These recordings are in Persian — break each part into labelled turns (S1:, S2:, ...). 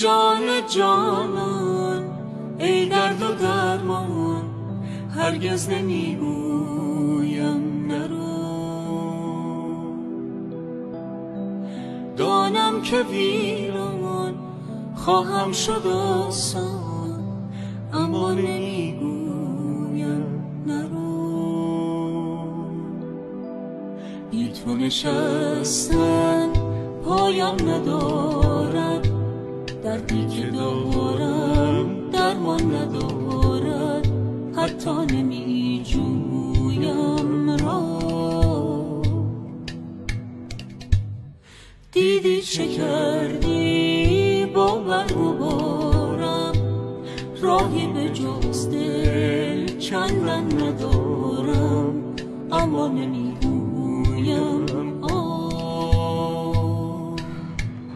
S1: جان جانان ای درد و درمان هرگز نمی‌گویم نرو دانم که ویران خواهم شد آسان اما نمی‌گویم نرو بی تو نشستن پایم ندارد دردی که دارم درمان ندارد. حتی نمی جویم را. دیدی چه کردی؟ با من و بارم راهی به جز دل چندن ندارم. اما نمی‌گویم.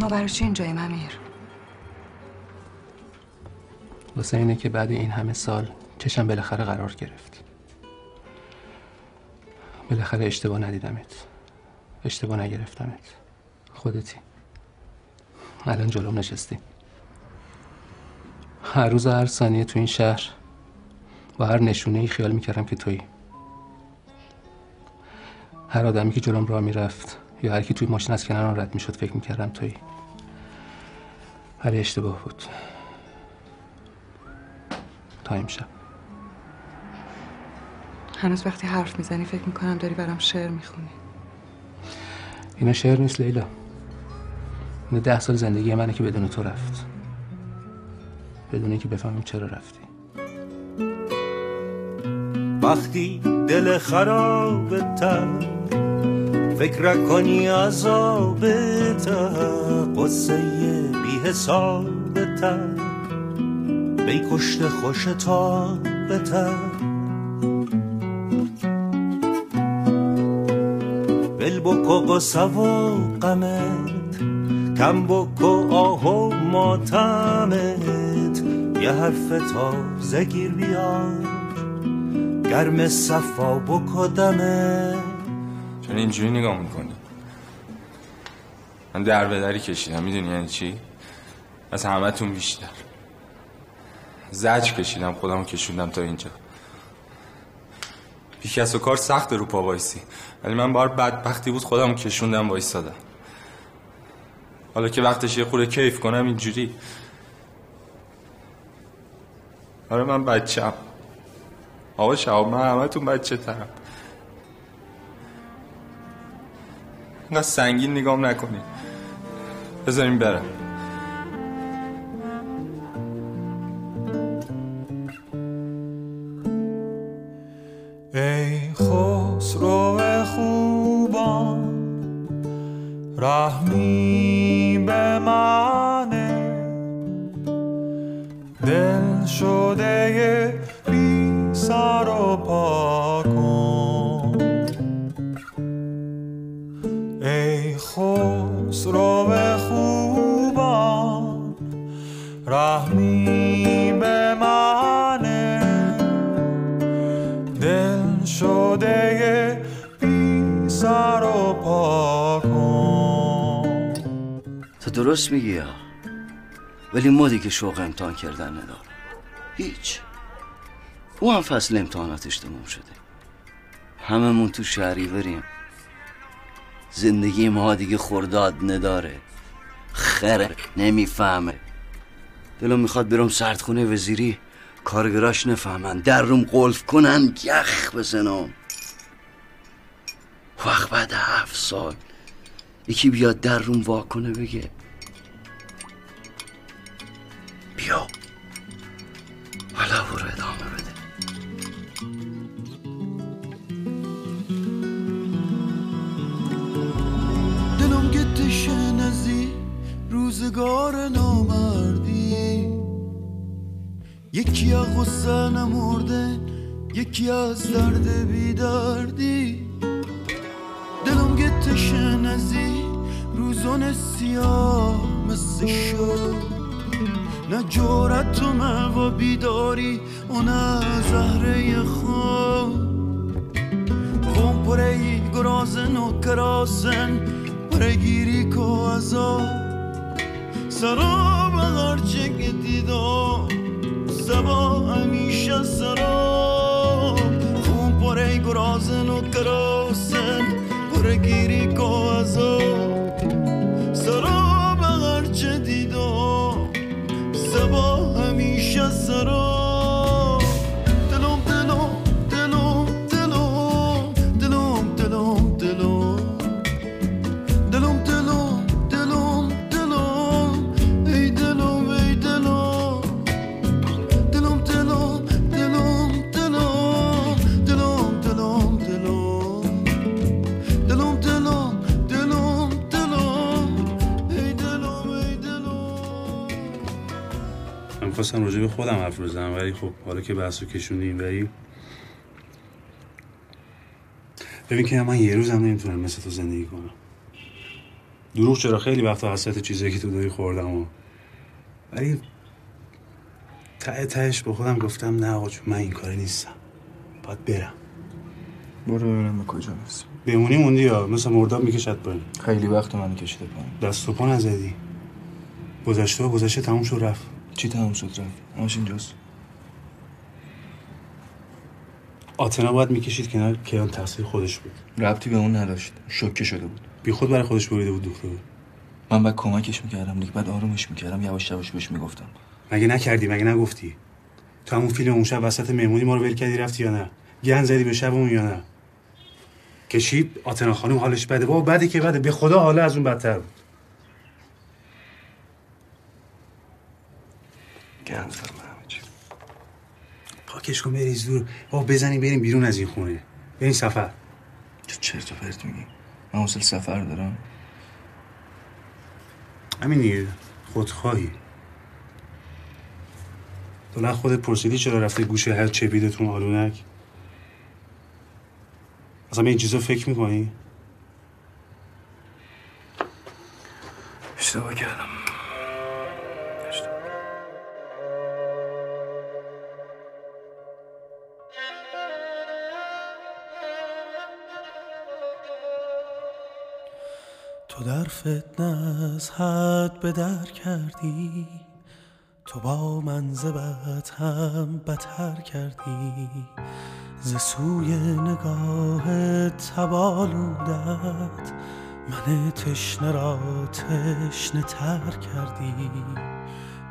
S2: ما برای چی اینجاییم امیر
S3: واسه اینه که بعد این همه سال چشم بالاخره قرار گرفت. بالاخره اشتباه ندیدمت. اشتباه نگرفتمت. خودتی. الان جلوم نشستی. هر روز هر ثانیه تو این شهر با هر نشونه ای خیال می‌کردم که تویی. هر آدمی که جلوم راه می‌رفت یا هر کی توی ماشین از کنار رد می‌شد فکر می‌کردم تویی. ولی اشتباه بود. تا امشب
S2: هنوز وقتی حرف می‌زنی فکر می‌کنم داری برام شعر می‌خونی.
S3: اینا شعر نیست لیلا. اینا ده سال زندگی منه که بدون تو رفت. بدون اینکه بفهمم چرا رفتی.
S4: وقتی دل خرابتر فکر کنی عذابتر قصه بی حسابتر بی کشت خوش بتر. بل بکو قصه و غمت کم بکو آه و ماتمت. یه حرف تازه گیر بیار گرم صفا بکو
S5: چون اینجوری نگاه می‌کنی. من در به دری کشیدم می‌دونی یعنی چی؟ از همه تون بیشتر. زج کشیدم خودمو کشوندم تا اینجا. بی کس و کار سخت رو پا وایسی. ولی من بار بدبختی بود خودمو کشوندم وایستادم حالا که وقتش یه خوره کیف کنم اینجوری. آره من بچم آقا شهاب من همه تون بچه ترم. اینقدر سنگین نگام نکنی بذاریم برم.
S6: درست میگی یا ولی ما دیگه شوق امتحان کردن ندارم. هیچ. او هم فصل امتحاناتش تموم شده. هممون تو شهری بریم. زندگی ما دیگه خورداد نداره. خره نمی‌فهمه. دلم می‌خواد برم سردخونه وزیری. کارگراش نفهمن. در روم قلف کنن. یخ بزنم. وقت بعد هفت سال. یکی بیاد در روم وا کنه بگه. بیا. حالا برو ادامه بده.
S7: دلم گتشه نزی روزگار نامردی. یکی از غصه نمرده یکی از درد بیدردی. دلم گتشه نزی روزان سیاه مثل شد. نه جورت و مهوا بیداری و نه زهره
S8: خون خون پره گرازن و کراسن پره گیری کو ازا سرا چه چک دیدا سبا همیشه سراب. خون پره گرازن و کراسن پره گیری کو ازا
S9: من خواستم راجع به خودم حرف بزنم ولی خب حالا که بحثو کشوندیم ولی ببین که من یه روزم نمی‌تونم مثل تو زندگی کنم. دروغ چرا؟ خیلی وقتا حسرت چیزایی که تو داری خوردم و ولی ته تهش به خودم گفتم نه آقا من این کاره نیستم. باید برم.
S10: برو ببینم به کجا می‌رسی.
S9: بمونی موندی یا مثل مرداب می‌کشد پایین؟
S10: خیلی وقت منو کشیده پایین.
S9: دست و پا نزدی. گذشته و گذشته تموم شد رفت.
S10: چی تموم شد رفت؟ همش اینجاست.
S9: آتنا باید می‌کشید کنار کیان تقصیر خودش بود.
S10: ربطی به اون نداشت. شوکه شده بود.
S9: بی خود برای خودش بریده بود دکتر.
S10: من بعد کمکش می‌کردم دیگه. بعد آرومش می‌کردم. یواش یواش بهش می‌گفتم.
S9: مگه نکردی؟ مگه نگفتی؟ تو همون فیلم اون شب وسط مهمونی ما رو ول کردی رفتی یا نه؟ گن زدی به شبمون یا نه؟ کشید آتنا خانم حالش بده. بابا بده که بده. به خدا حالا از اون بدتر بود. گن زدم همه چی. پاکش کن بریز دور بابا بزنیم بریم بیرون از این خونه. بریم سفر.
S10: چه چرت و پرت میگی. من حوصله سفر دارم.
S9: همین دیگه. خودخواهی. تو نه خودت پرسیدی چرا رفته گوشه هر چپیدتون آلونک؟ اصلا به این چیزا فکر می‌کنی؟
S10: اشتباه کردم.
S8: در فتنه از حد به در کردی تو با من زبت هم بتر کردی. ز سوی نگاه تبالودت من تشنه را تشنه تر کردی.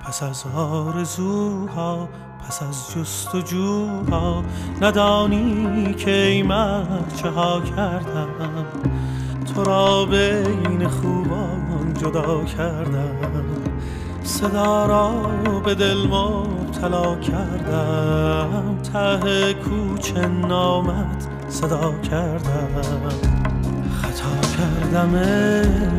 S8: پس از آرزوها پس از جستجوها ندانی که ای مرد چه ها کردم. تو را بین خوبان جدا کردم. صدا را به دل مبتلا کردم. ته کوچه نامت صدا کردم. خطا کردم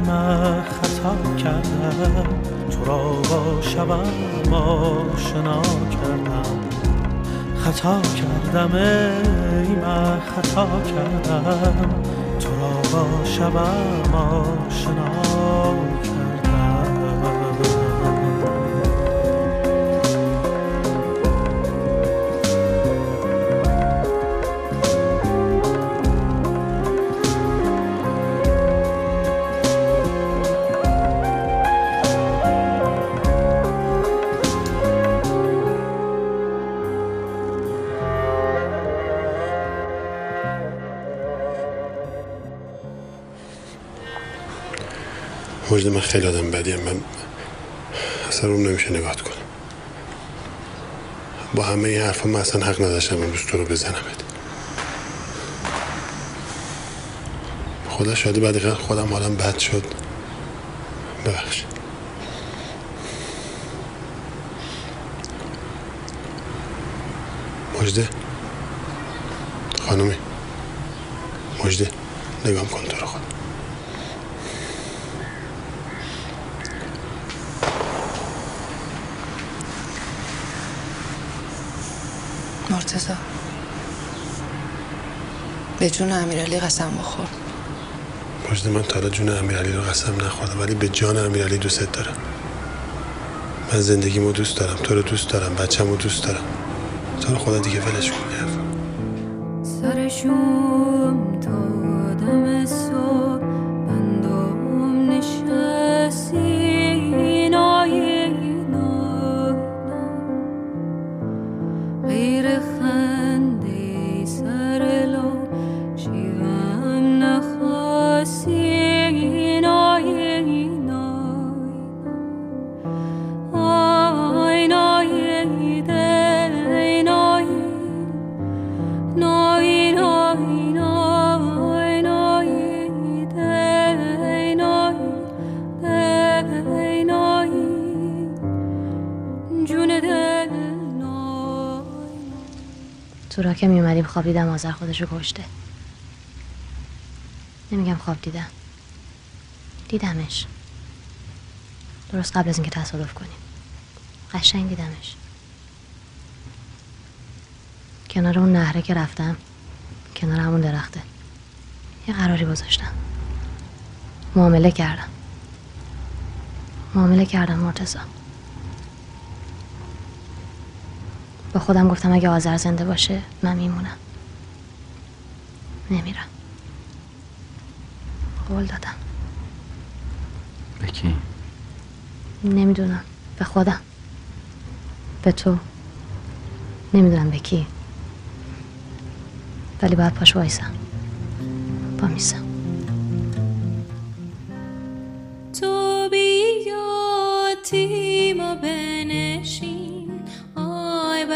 S8: من خطا کردم. تو را با شبم آشنا کردم. خطا کردم ای من خطا کردم. با شبم آشنا.
S11: مجد من خیلی آدم بدیم من اصلا روم نمیشه نگاه کنم. با همه این حرفا من اصلا حق نداشتم امروز تو رو بزنم خدا شاید بعد خودم حالم بد شد. ببخش مجده. خانومی. مجده. نگام کن تو رو خدا.
S12: مرتزا. به جون امیرعلی قسم بخور.
S11: مجد من تا جون امیرعلی رو قسم نخوردم ولی به جان امیرعلی دوست دارم. من زندگیمو دوست دارم تو رو دوست دارم بچه‌مو دوست دارم. تو رو خدا دیگه ولش کن
S13: تو را که میومدیم خواب دیدم آذر خودشو کشته. نمیگم خواب دیدم دیدمش. درست قبل از اینکه تصادف کنیم. قشنگ دیدمش کنار اون نهره که رفتم کنار همون درخته. یه قراری گذاشتم. معامله کردم. معامله کردم مرتزا با خودم گفتم اگه آذر زنده باشه من میمونم. نمیرم. قول دادم.
S14: به کی؟
S13: نمی‌دونم. به خودم. به تو. نمی‌دونم به کی. ولی باید پاش وایسم. با میسم.
S1: تو بیا تیم و بنشین.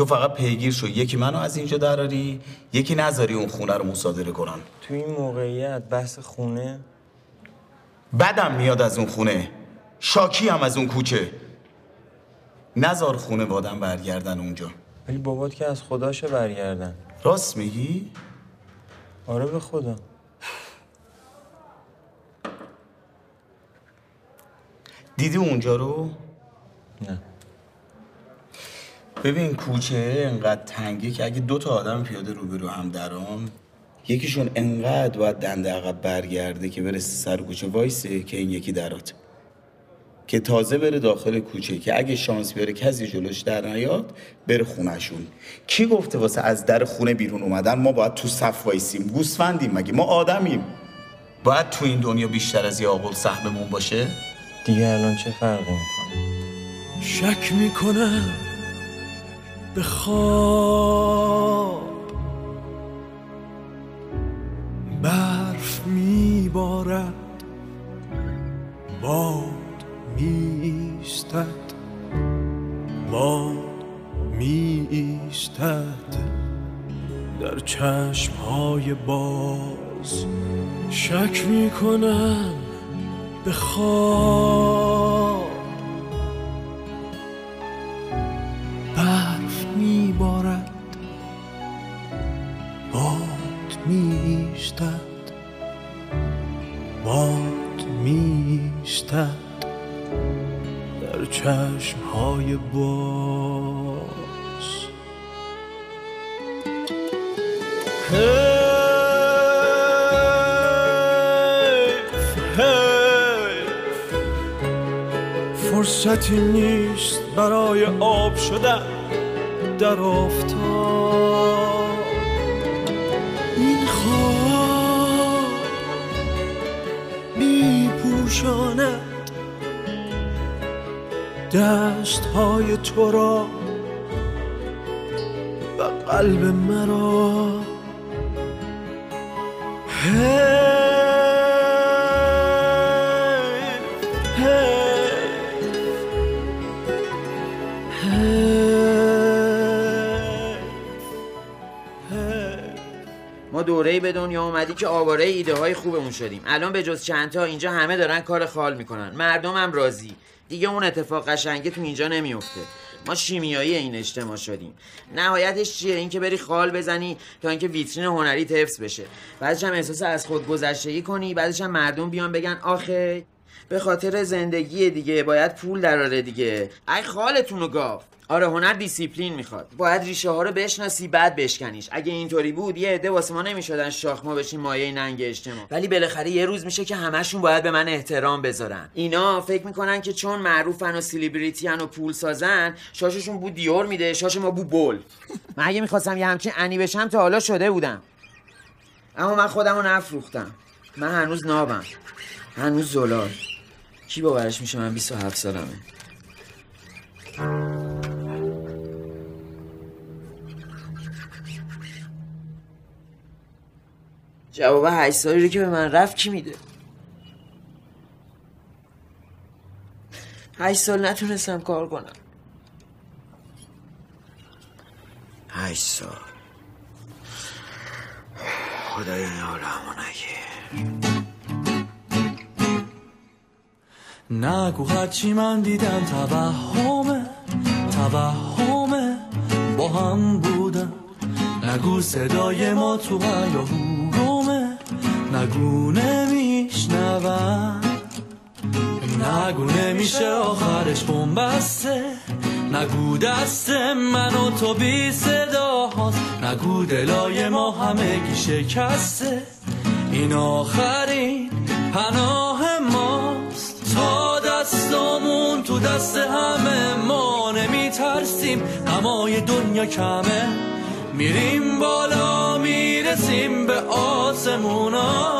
S1: تو
S15: فقط پیگیر شو. یکی منو از اینجا دراری یکی نذاری اون خونه رو مصادره کنن.
S16: تو این موقعیت بحث خونه؟
S15: بدم میاد از اون خونه. شاکی هم از اون کوچه. نزار خونه وادم برگردن اونجا.
S16: ولی بابات که از خداشه برگردن.
S15: راست میگی؟
S16: آره به خدا.
S15: دیدی اونجا رو؟
S16: نه.
S15: ببین کوچه انقدر تنگه که اگه دو تا آدم پیاده روبرو هم دران یکیشون انقدر باید دنده عقب برگرده که برسه سر کوچه. وایسه که این یکی درات. که تازه بره داخل کوچه که اگه شانس بیاره کسی جلوش در نیاد بره خونهشون. کی گفته واسه از در خونه بیرون اومدن ما باید تو صف وایسیم؟ گوسفندیم مگه؟ ما آدمیم. باید تو این دنیا بیشتر از یه آقل سهممون باشه؟
S16: دیگه الان چه فرقی می‌کنه؟
S17: شک می‌کنم. به خواب برف میبارد باد میایستد باد میایستد. در چشمهای باز شک می‌کنم به خواب. در چشمهای باز. فرصتی نیست برای آب شدن در آفتاب. دست های تو را و قلب مرا. حیف
S18: ما به دنیا اومدی که آواره ایده های خوبمون شدیم. الان به جز چندتا اینجا همه دارن کار خال می‌کنن. مردم هم راضی. دیگه اون اتفاق قشنگه تو اینجا نمیفته ما شیمیایی این اجتماع شدیم. نهایتش چیه؟ اینکه بری خال بزنی تا اینکه ویترین هنری حفظ بشه. بعدش هم احساس از خود گذشتگی کنی بعدش هم مردم بیان بگن آخه به خاطر زندگی دیگه باید پول دراره دیگه. ای خالتون رو گاو آره هنر دیسیپلین می‌خواد. باید ریشه ها رو بشناسی بعد بشکنیش. اگه اینطوری بود یه عده واسه ما نمی‌شدن شاخ ما بشیم مایه ننگ اجتماع. ولی بالاخره یه روز میشه که همشون باید به من احترام بذارن. اینا فکر می‌کنن که چون معروفن و سلیبریتیان و پول سازن شاششون بو دیور میده شاش ما بو بول. من اگه می‌خواستم یه همچین انی بشم تا حالا شده بودم. اما من خودم رو نفروختم. من هنوز نابم. هنوز زلال کی باورش میشه من 27 سالمه؟ جواب هشت سالی رو که به من رفت کی میده؟ هشت سال نتونستم کار کنم. هشت سال. خدای این حالمو نگیر
S7: نگو هرچی من دیدم توهمه توهمه. با هم بودم نگو صدای ما تو هیاهومه نگو نمیشنوم نگو نمیشه آخرش بسته. نگو دست من و تو بی صدا هاست. نگو دلای ما همگی شکسته. این آخرین پناه ماست تا دستامون تو دست همه ما نمی ترسیم دنیا کمه. میریم بالا می‌رسیم به آسمونا.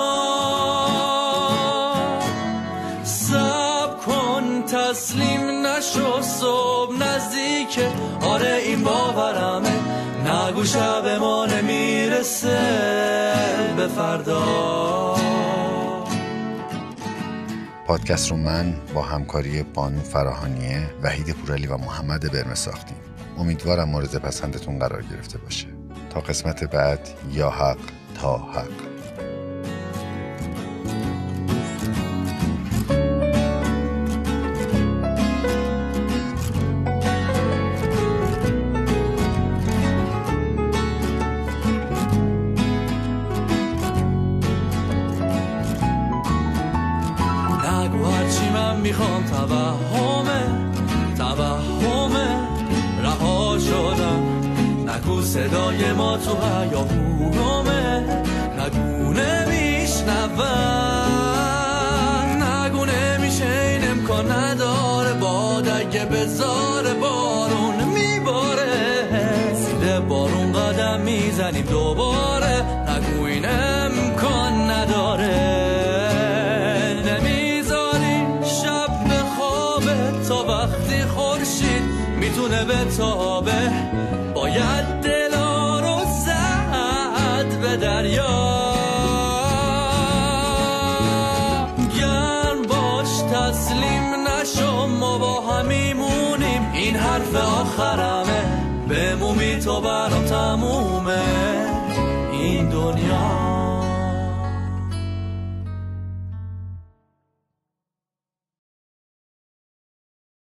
S7: سب کن تسلیم نشو. صبح نزدیکه آره این باورمه. نگو شب ما نمی‌رسه به فردا.
S19: پادکست رو من با همکاری بانو فراهانیه وحید پورعلی و محمد برمه ساختیم. امیدوارم مورد پسندتون قرار گرفته باشه. تا قسمت بعد یا حق تا حق.
S7: می‌خوام توهمه توهمه رها شدم نگو صدای ما تو هیاهومه نگو نمیشنون به باید دلا رو زد به دریا. گرم باش تسلیم نشو ما با همیمونیم. این حرف آخرمه بمومی تو برام تمومه. این دنیا